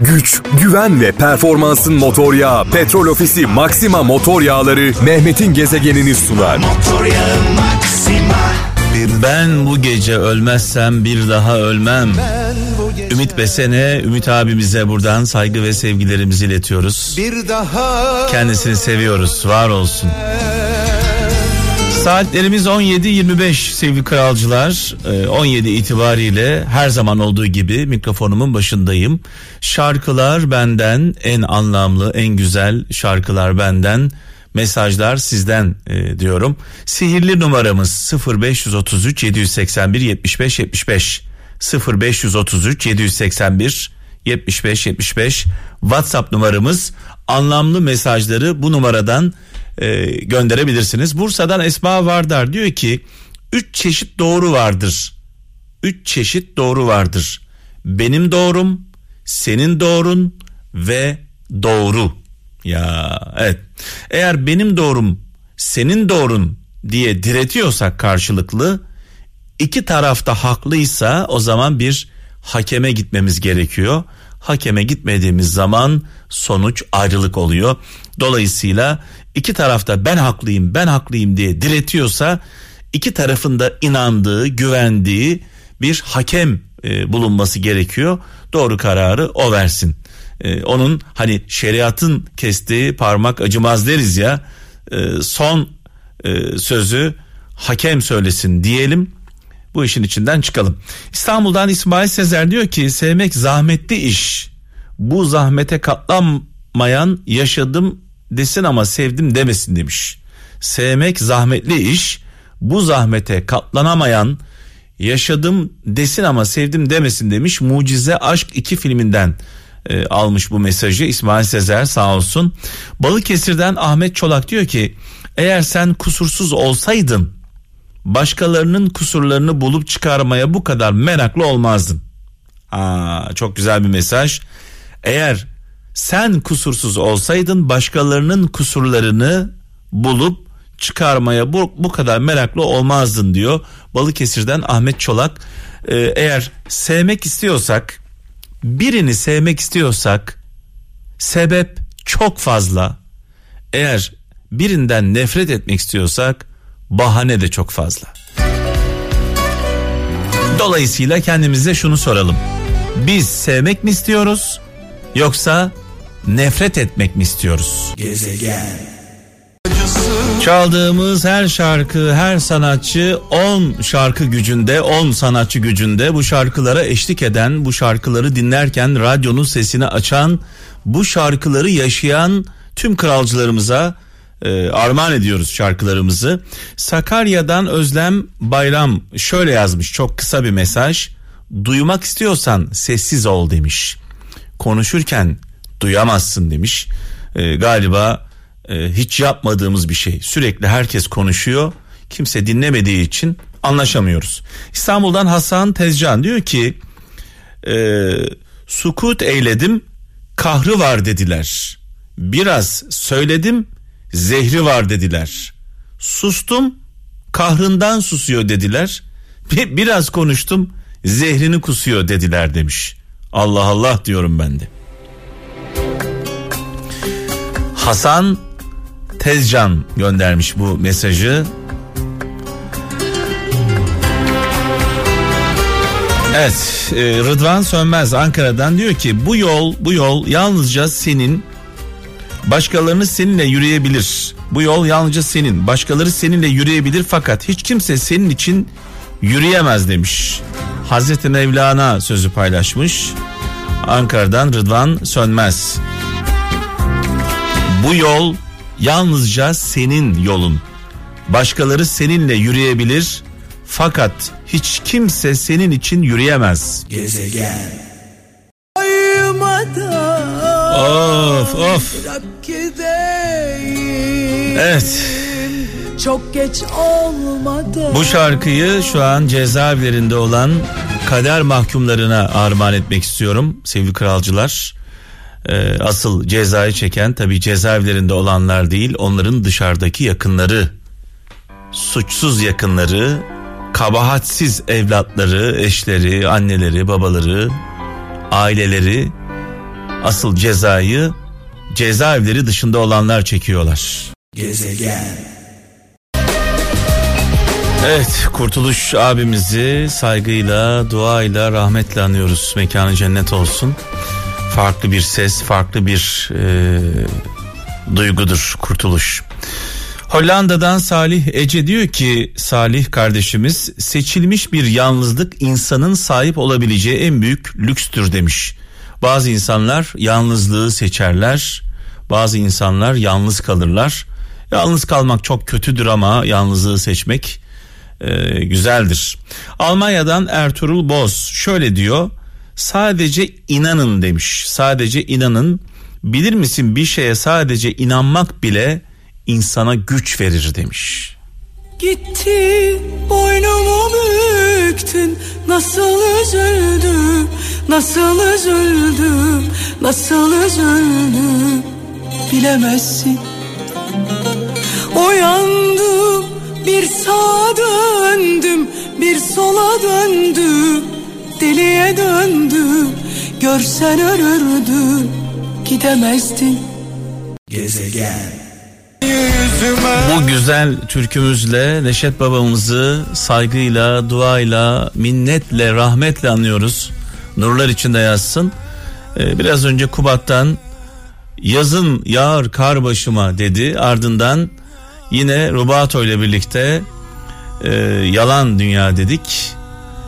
güç, güven ve performansın motor yağı Petrol Ofisi Maxima Motor Yağları Mehmet'in gezegenini sunar. Ben bu gece ölmezsem bir daha ölmem. Ümit Besene, Ümit abimize buradan saygı ve sevgilerimizi iletiyoruz. Bir daha Kendisini seviyoruz, var olsun. Saatlerimiz 17.25 sevgili kralcılar. 17 ee, itibariyle her zaman olduğu gibi mikrofonumun başındayım. Şarkılar benden en anlamlı, en güzel şarkılar benden. Mesajlar sizden e, diyorum. Sihirli numaramız 0533 781 75 75 0533 781 75 75 WhatsApp numaramız anlamlı mesajları bu numaradan e, gönderebilirsiniz. Bursa'dan Esma Vardar diyor ki üç çeşit doğru vardır. Üç çeşit doğru vardır. Benim doğrum, senin doğrun ve doğru. Ya evet. Eğer benim doğrum, senin doğrun diye diretiyorsak karşılıklı iki tarafta haklıysa o zaman bir hakeme gitmemiz gerekiyor. Hakeme gitmediğimiz zaman sonuç ayrılık oluyor. Dolayısıyla iki tarafta ben haklıyım ben haklıyım diye diretiyorsa iki tarafında inandığı güvendiği bir hakem e, bulunması gerekiyor. Doğru kararı o versin. E, onun hani şeriatın kestiği parmak acımaz deriz ya e, son e, sözü hakem söylesin diyelim bu işin içinden çıkalım. İstanbul'dan İsmail Sezer diyor ki sevmek zahmetli iş. Bu zahmete katlanmayan yaşadım desin ama sevdim demesin demiş. Sevmek zahmetli iş. Bu zahmete katlanamayan yaşadım desin ama sevdim demesin demiş. Mucize Aşk 2 filminden e, almış bu mesajı İsmail Sezer sağ olsun. Balıkesir'den Ahmet Çolak diyor ki eğer sen kusursuz olsaydın başkalarının kusurlarını bulup çıkarmaya bu kadar meraklı olmazdın. Aa, çok güzel bir mesaj. Eğer sen kusursuz olsaydın başkalarının kusurlarını bulup çıkarmaya bu, bu kadar meraklı olmazdın diyor. Balıkesir'den Ahmet Çolak. Ee, eğer sevmek istiyorsak birini sevmek istiyorsak sebep çok fazla. Eğer birinden nefret etmek istiyorsak bahane de çok fazla. Dolayısıyla kendimize şunu soralım. Biz sevmek mi istiyoruz yoksa nefret etmek mi istiyoruz? Gezegen. Çaldığımız her şarkı, her sanatçı 10 şarkı gücünde, 10 sanatçı gücünde bu şarkılara eşlik eden, bu şarkıları dinlerken radyonun sesini açan, bu şarkıları yaşayan tüm kralcılarımıza e, armağan ediyoruz şarkılarımızı. Sakarya'dan Özlem Bayram şöyle yazmış çok kısa bir mesaj. Duymak istiyorsan sessiz ol demiş. Konuşurken duyamazsın demiş. E, galiba e, hiç yapmadığımız bir şey. Sürekli herkes konuşuyor. Kimse dinlemediği için anlaşamıyoruz. İstanbul'dan Hasan Tezcan diyor ki e, sukut eyledim kahrı var dediler. Biraz söyledim zehri var dediler. Sustum kahrından susuyor dediler. Bir, biraz konuştum zehrini kusuyor dediler demiş. Allah Allah diyorum ben de. Hasan Tezcan göndermiş bu mesajı. Evet, e, Rıdvan Sönmez Ankara'dan diyor ki bu yol bu yol yalnızca senin başkalarını seninle yürüyebilir. Bu yol yalnızca senin. Başkaları seninle yürüyebilir fakat hiç kimse senin için yürüyemez demiş. Hazreti Mevlana sözü paylaşmış. Ankara'dan Rıdvan Sönmez. Bu yol yalnızca senin yolun. Başkaları seninle yürüyebilir fakat hiç kimse senin için yürüyemez. Gezegen. Of of. Evet. Çok geç olmadı. Bu şarkıyı şu an cezaevlerinde olan kader mahkumlarına armağan etmek istiyorum sevgili kralcılar e, asıl cezayı çeken tabi cezaevlerinde olanlar değil onların dışarıdaki yakınları suçsuz yakınları kabahatsiz evlatları eşleri anneleri babaları aileleri asıl cezayı cezaevleri dışında olanlar çekiyorlar. Gezegen Evet Kurtuluş abimizi saygıyla, duayla, rahmetle anıyoruz. Mekanı cennet olsun. Farklı bir ses, farklı bir e, duygudur Kurtuluş. Hollanda'dan Salih Ece diyor ki Salih kardeşimiz seçilmiş bir yalnızlık insanın sahip olabileceği en büyük lükstür demiş. Bazı insanlar yalnızlığı seçerler. Bazı insanlar yalnız kalırlar. Yalnız kalmak çok kötüdür ama yalnızlığı seçmek e, güzeldir. Almanya'dan Ertuğrul Boz şöyle diyor. Sadece inanın demiş. Sadece inanın. Bilir misin bir şeye sadece inanmak bile insana güç verir demiş. Gitti boynumu büktün. Nasıl üzüldüm nasıl üzüldüm nasıl üzüldüm bilemezsin. Uyandım bir sağa döndüm bir sola döndüm. Deliye döndüm görsen ölürdün gidemezdin Gezegen bu güzel türkümüzle Neşet babamızı saygıyla, duayla, minnetle, rahmetle anıyoruz. Nurlar içinde yazsın. Ee, biraz önce Kubat'tan yazın yağar kar başıma dedi. Ardından Yine Rubato ile birlikte e, Yalan Dünya dedik.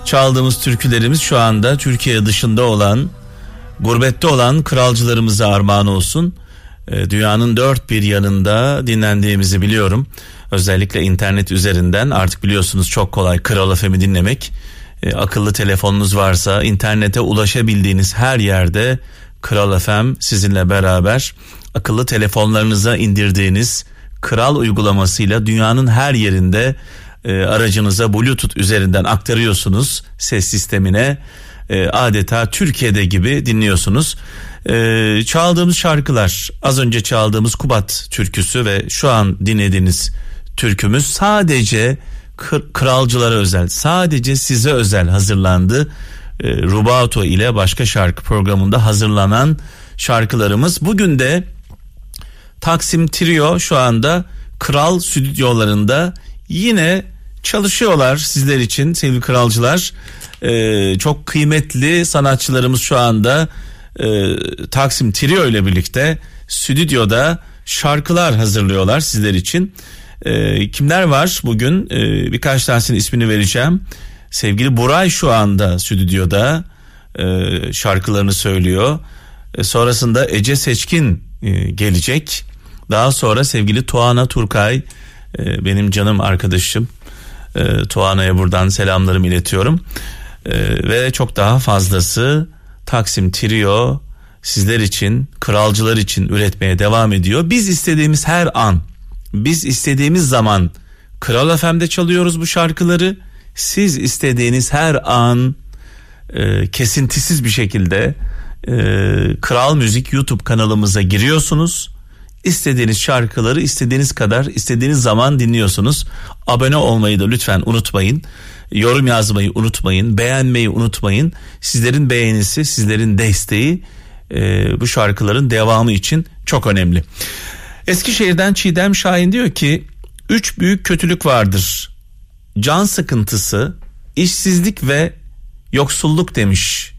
Çaldığımız türkülerimiz şu anda Türkiye dışında olan, gurbette olan kralcılarımıza armağan olsun. E, dünyanın dört bir yanında dinlendiğimizi biliyorum. Özellikle internet üzerinden artık biliyorsunuz çok kolay Kral FM'i dinlemek. E, akıllı telefonunuz varsa internete ulaşabildiğiniz her yerde Kral FM sizinle beraber akıllı telefonlarınıza indirdiğiniz Kral uygulamasıyla dünyanın her yerinde e, aracınıza Bluetooth üzerinden aktarıyorsunuz ses sistemine. E, adeta Türkiye'de gibi dinliyorsunuz. E, çaldığımız şarkılar az önce çaldığımız Kubat türküsü ve şu an dinlediğiniz türkümüz sadece kralcılara özel sadece size özel hazırlandı. E, Rubato ile başka şarkı programında hazırlanan şarkılarımız. Bugün de Taksim Trio şu anda Kral stüdyolarında yine çalışıyorlar sizler için sevgili kralcılar. Ee, çok kıymetli sanatçılarımız şu anda e, Taksim Trio ile birlikte stüdyoda şarkılar hazırlıyorlar sizler için. Ee, kimler var bugün? Ee, birkaç tanesinin ismini vereceğim. Sevgili Buray şu anda stüdyoda e, şarkılarını söylüyor. E, sonrasında Ece Seçkin e, gelecek. Daha sonra sevgili Tuana Turkay e, benim canım arkadaşım e, Tuana'ya buradan selamlarımı iletiyorum. E, ve çok daha fazlası Taksim Trio sizler için, kralcılar için üretmeye devam ediyor. Biz istediğimiz her an, biz istediğimiz zaman Kral FM'de çalıyoruz bu şarkıları. Siz istediğiniz her an e, kesintisiz bir şekilde e, Kral Müzik YouTube kanalımıza giriyorsunuz İstediğiniz şarkıları istediğiniz kadar istediğiniz zaman dinliyorsunuz. Abone olmayı da lütfen unutmayın. Yorum yazmayı unutmayın. Beğenmeyi unutmayın. Sizlerin beğenisi, sizlerin desteği e, bu şarkıların devamı için çok önemli. Eskişehir'den Çiğdem Şahin diyor ki üç büyük kötülük vardır. Can sıkıntısı, işsizlik ve yoksulluk demiş.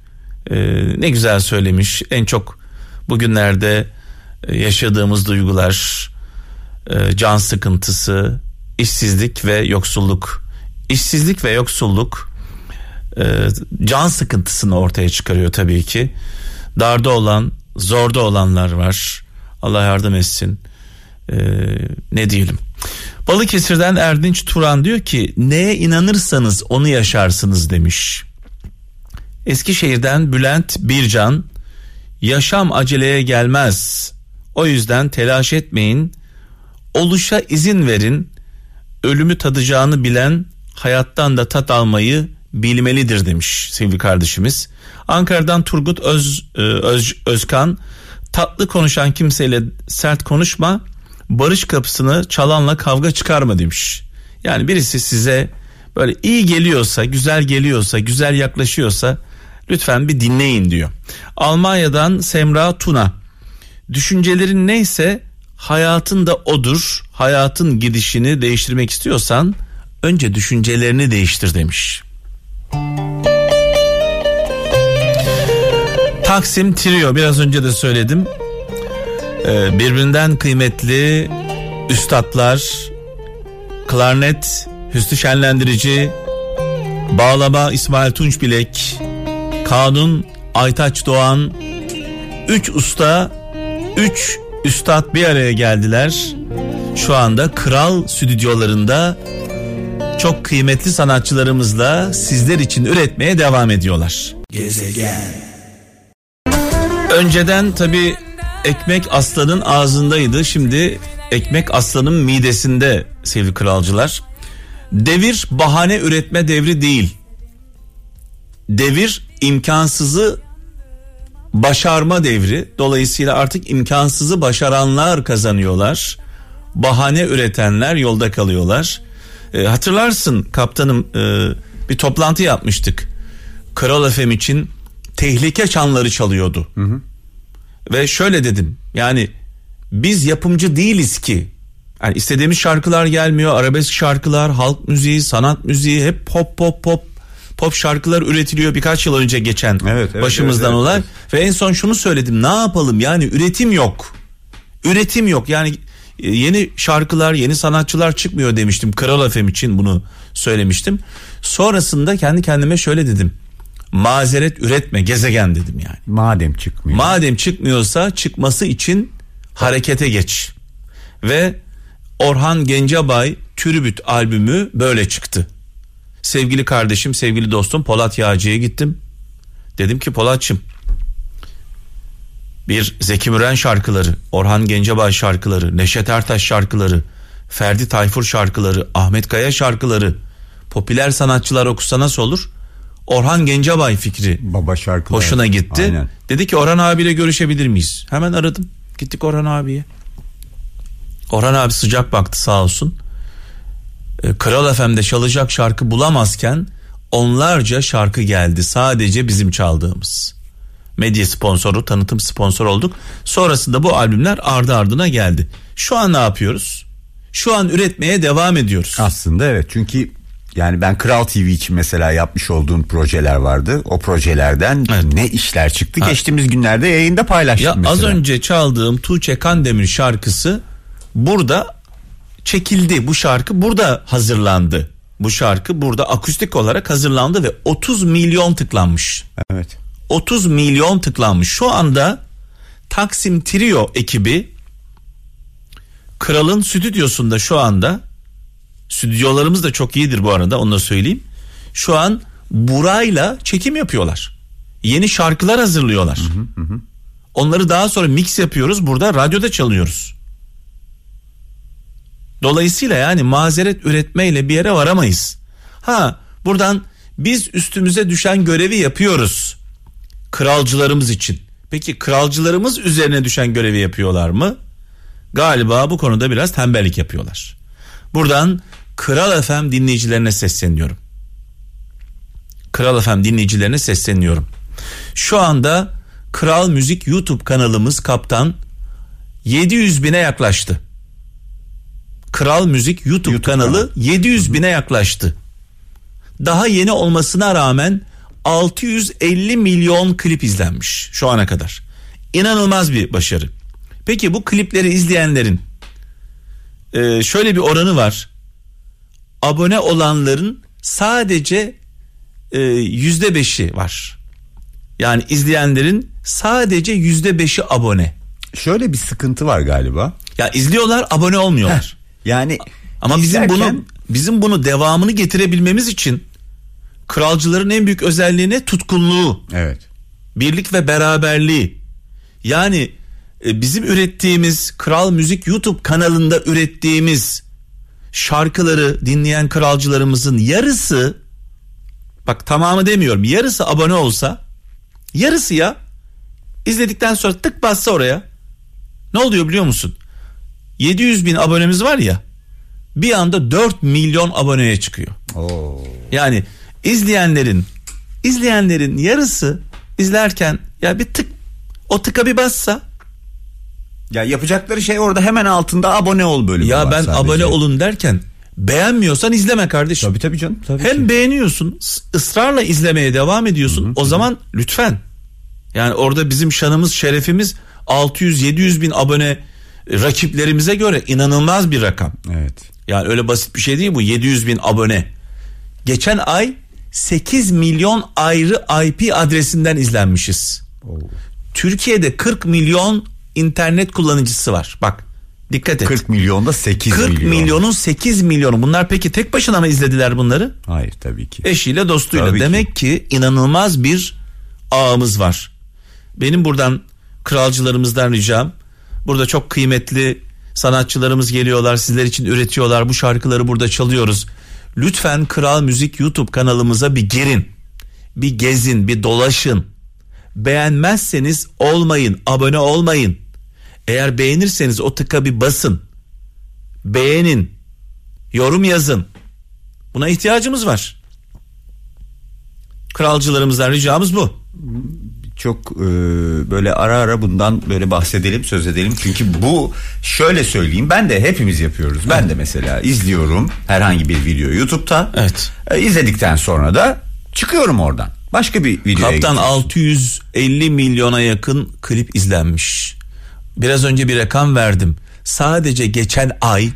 E, ne güzel söylemiş. En çok bugünlerde yaşadığımız duygular, e, can sıkıntısı, işsizlik ve yoksulluk. İşsizlik ve yoksulluk e, can sıkıntısını ortaya çıkarıyor tabii ki. Darda olan, zorda olanlar var. Allah yardım etsin. E, ne diyelim. Balıkesir'den Erdinç Turan diyor ki neye inanırsanız onu yaşarsınız demiş. Eskişehir'den Bülent Bircan yaşam aceleye gelmez o yüzden telaş etmeyin. Oluşa izin verin. Ölümü tadacağını bilen hayattan da tat almayı bilmelidir demiş sevgili kardeşimiz. Ankara'dan Turgut Öz, e, Öz Özkan tatlı konuşan kimseyle sert konuşma barış kapısını çalanla kavga çıkarma demiş. Yani birisi size böyle iyi geliyorsa, güzel geliyorsa, güzel yaklaşıyorsa Lütfen bir dinleyin diyor. Almanya'dan Semra Tuna. Düşüncelerin neyse hayatın da odur. Hayatın gidişini değiştirmek istiyorsan önce düşüncelerini değiştir demiş. Taksim Trio biraz önce de söyledim. Ee, birbirinden kıymetli üstadlar, klarnet, Hüsnü Şenlendirici, bağlama İsmail Tunç Bilek, Kanun Aytaç Doğan, üç usta, üç üstad bir araya geldiler. Şu anda Kral stüdyolarında çok kıymetli sanatçılarımızla sizler için üretmeye devam ediyorlar. Gezegen. Önceden tabi ekmek aslanın ağzındaydı. Şimdi ekmek aslanın midesinde sevgili kralcılar. Devir bahane üretme devri değil. Devir imkansızı başarma devri. Dolayısıyla artık imkansızı başaranlar kazanıyorlar. Bahane üretenler yolda kalıyorlar. E, hatırlarsın kaptanım e, bir toplantı yapmıştık. Kral FM için tehlike çanları çalıyordu. Hı hı. Ve şöyle dedim yani biz yapımcı değiliz ki. Yani istediğimiz şarkılar gelmiyor. Arabesk şarkılar, halk müziği, sanat müziği hep pop pop pop pop şarkılar üretiliyor birkaç yıl önce geçen evet, evet, başımızdan evet, evet, olay. Evet. Ve en son şunu söyledim. Ne yapalım? Yani üretim yok. Üretim yok. Yani yeni şarkılar, yeni sanatçılar çıkmıyor demiştim. Kral FM için bunu söylemiştim. Sonrasında kendi kendime şöyle dedim. Mazeret üretme gezegen dedim yani. Madem çıkmıyor. Madem çıkmıyorsa çıkması için harekete geç. Ve Orhan Gencebay Türübüt albümü böyle çıktı. Sevgili kardeşim, sevgili dostum Polat Yağcı'ya gittim. Dedim ki Polatçım bir Zeki Müren şarkıları, Orhan Gencebay şarkıları, Neşet Ertaş şarkıları, Ferdi Tayfur şarkıları, Ahmet Kaya şarkıları popüler sanatçılar okusa nasıl olur? Orhan Gencebay fikri Baba şarkılar. hoşuna gitti. Aynen. Dedi ki Orhan abiyle görüşebilir miyiz? Hemen aradım. Gittik Orhan abiye. Orhan abi sıcak baktı sağ olsun. Ee, Kral FM'de çalacak şarkı bulamazken onlarca şarkı geldi sadece bizim çaldığımız. Medya sponsoru, tanıtım sponsor olduk. Sonrasında bu albümler ardı ardına geldi. Şu an ne yapıyoruz? Şu an üretmeye devam ediyoruz. Aslında evet çünkü yani ben Kral TV için mesela yapmış olduğum projeler vardı. O projelerden evet. ne işler çıktı ha. geçtiğimiz günlerde yayında paylaştım ya mesela. Az önce çaldığım Tuğçe Kandemir şarkısı burada çekildi bu şarkı burada hazırlandı. Bu şarkı burada akustik olarak hazırlandı ve 30 milyon tıklanmış. Evet. 30 milyon tıklanmış. Şu anda Taksim Trio ekibi Kral'ın stüdyosunda şu anda stüdyolarımız da çok iyidir bu arada onu da söyleyeyim. Şu an Buray'la çekim yapıyorlar. Yeni şarkılar hazırlıyorlar. Hı hı hı. Onları daha sonra mix yapıyoruz. Burada radyoda çalıyoruz. Dolayısıyla yani mazeret üretmeyle bir yere varamayız. Ha buradan biz üstümüze düşen görevi yapıyoruz. Kralcılarımız için. Peki kralcılarımız üzerine düşen görevi yapıyorlar mı? Galiba bu konuda biraz tembellik yapıyorlar. Buradan Kral FM dinleyicilerine sesleniyorum. Kral FM dinleyicilerine sesleniyorum. Şu anda Kral Müzik YouTube kanalımız kaptan 700 bine yaklaştı. Kral Müzik YouTube, YouTube kanalı kanalı. 700 bine yaklaştı. Daha yeni olmasına rağmen 650 milyon klip izlenmiş şu ana kadar. İnanılmaz bir başarı. Peki bu klipleri izleyenlerin e, şöyle bir oranı var. Abone olanların sadece e, yüzde beşi var. Yani izleyenlerin sadece yüzde beşi abone. Şöyle bir sıkıntı var galiba. Ya izliyorlar abone olmuyorlar. Yani ama bizim bunu bizim bunu devamını getirebilmemiz için kralcıların en büyük özelliği ne? Tutkunluğu. Evet. Birlik ve beraberliği. Yani e, bizim ürettiğimiz Kral Müzik YouTube kanalında ürettiğimiz şarkıları dinleyen kralcılarımızın yarısı bak tamamı demiyorum yarısı abone olsa yarısı ya izledikten sonra tık bassa oraya ne oluyor biliyor musun? 700 bin abonemiz var ya bir anda 4 milyon aboneye çıkıyor. Oo. Yani izleyenlerin izleyenlerin yarısı izlerken ya bir tık o tıka bir bassa Ya yapacakları şey orada hemen altında abone ol bölümü ya var ben sadece. abone olun derken beğenmiyorsan izleme kardeşim. Tabii tabii canım. Tabii Hem ki. beğeniyorsun, ısrarla izlemeye devam ediyorsun. o zaman lütfen. Yani orada bizim şanımız, şerefimiz 600-700 bin abone rakiplerimize göre inanılmaz bir rakam. Evet. Yani öyle basit bir şey değil bu 700 bin abone. Geçen ay 8 milyon ayrı IP adresinden izlenmişiz. Türkiye'de 40 milyon internet kullanıcısı var. Bak dikkat et. 40 milyonda 8 40 milyon. milyonun 8 milyonu. Bunlar peki tek başına mı izlediler bunları? Hayır tabii ki. Eşiyle dostuyla. Tabii ki. Demek ki. inanılmaz bir ağımız var. Benim buradan kralcılarımızdan ricam. Burada çok kıymetli sanatçılarımız geliyorlar. Sizler için üretiyorlar. Bu şarkıları burada çalıyoruz. Lütfen Kral Müzik YouTube kanalımıza bir girin. Bir gezin, bir dolaşın. Beğenmezseniz olmayın, abone olmayın. Eğer beğenirseniz o tıka bir basın. Beğenin. Yorum yazın. Buna ihtiyacımız var. Kralcılarımızdan ricamız bu. Çok e, böyle ara ara bundan böyle bahsedelim söz edelim. Çünkü bu şöyle söyleyeyim ben de hepimiz yapıyoruz. Ben de mesela izliyorum herhangi bir video YouTube'da. Evet. E, izledikten sonra da çıkıyorum oradan. Başka bir videoya Kaptan geçiyorum. 650 milyona yakın klip izlenmiş. Biraz önce bir rakam verdim. Sadece geçen ay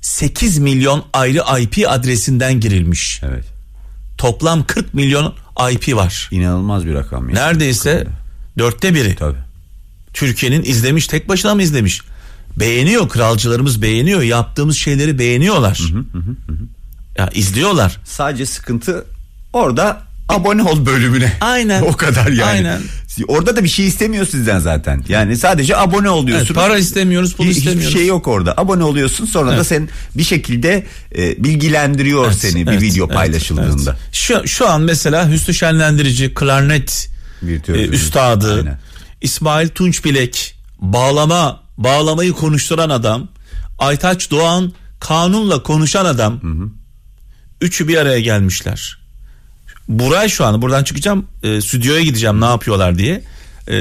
8 milyon ayrı IP adresinden girilmiş. Evet. Toplam 40 milyon IP var. İnanılmaz bir rakam. ya. Neredeyse dörtte biri. Tabii. Türkiye'nin izlemiş tek başına mı izlemiş? Beğeniyor kralcılarımız beğeniyor yaptığımız şeyleri beğeniyorlar. Ya izliyorlar. Sadece sıkıntı orada abone ol bölümüne. Aynen. o kadar yani. Aynen. Orada da bir şey istemiyor sizden zaten. Yani sadece abone oluyorsunuz. Evet, para istemiyoruz, pul Hiç- istemiyoruz. Hiçbir şey yok orada. Abone oluyorsun sonra da Evet. sen bir şekilde e, bilgilendiriyor Evet, seni bir evet, video evet, paylaşıldığında. evet. Şu, şu an mesela Hüsnü Şenlendirici, klarnet e, üstadı, Aynen. İsmail Tunç Bilek, bağlama, bağlamayı konuşturan adam, Aytaç Doğan, kanunla konuşan adam. Üçü bir araya gelmişler. Buray şu an buradan çıkacağım e, stüdyoya gideceğim ne yapıyorlar diye. E,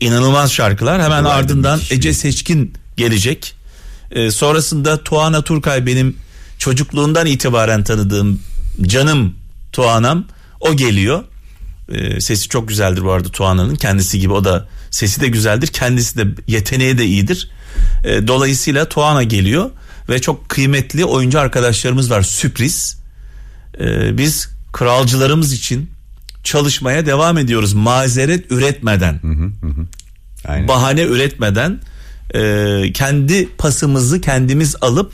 inanılmaz şarkılar. Hemen Buray da ardından Ece Seçkin gelecek. E, sonrasında Tuana Turkay benim çocukluğundan itibaren tanıdığım canım Tuana'm o geliyor. E, sesi çok güzeldir bu arada Tuana'nın kendisi gibi o da sesi de güzeldir kendisi de yeteneği de iyidir. E, dolayısıyla Tuana geliyor ve çok kıymetli oyuncu arkadaşlarımız var sürpriz. E, biz kralcılarımız için çalışmaya devam ediyoruz mazeret üretmeden Aynen. bahane üretmeden e, kendi pasımızı kendimiz alıp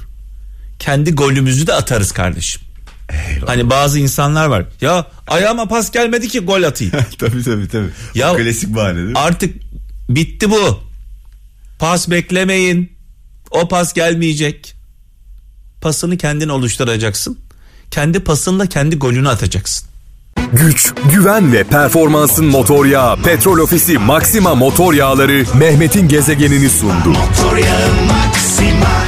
kendi golümüzü de atarız kardeşim. Hani bazı insanlar var. Ya ayağıma pas gelmedi ki gol atayım. tabii tabii tabii. Ya- O klasik bahane değil mi? Artık bitti bu. Pas beklemeyin. O pas gelmeyecek. Pasını kendin oluşturacaksın. Kendi pasınla kendi golünü atacaksın. Güç, güven ve performansın motor yağı Petrol Ofisi Maxima Motor Yağları Mehmet'in gezegenini sundu. Motor yağı Maxima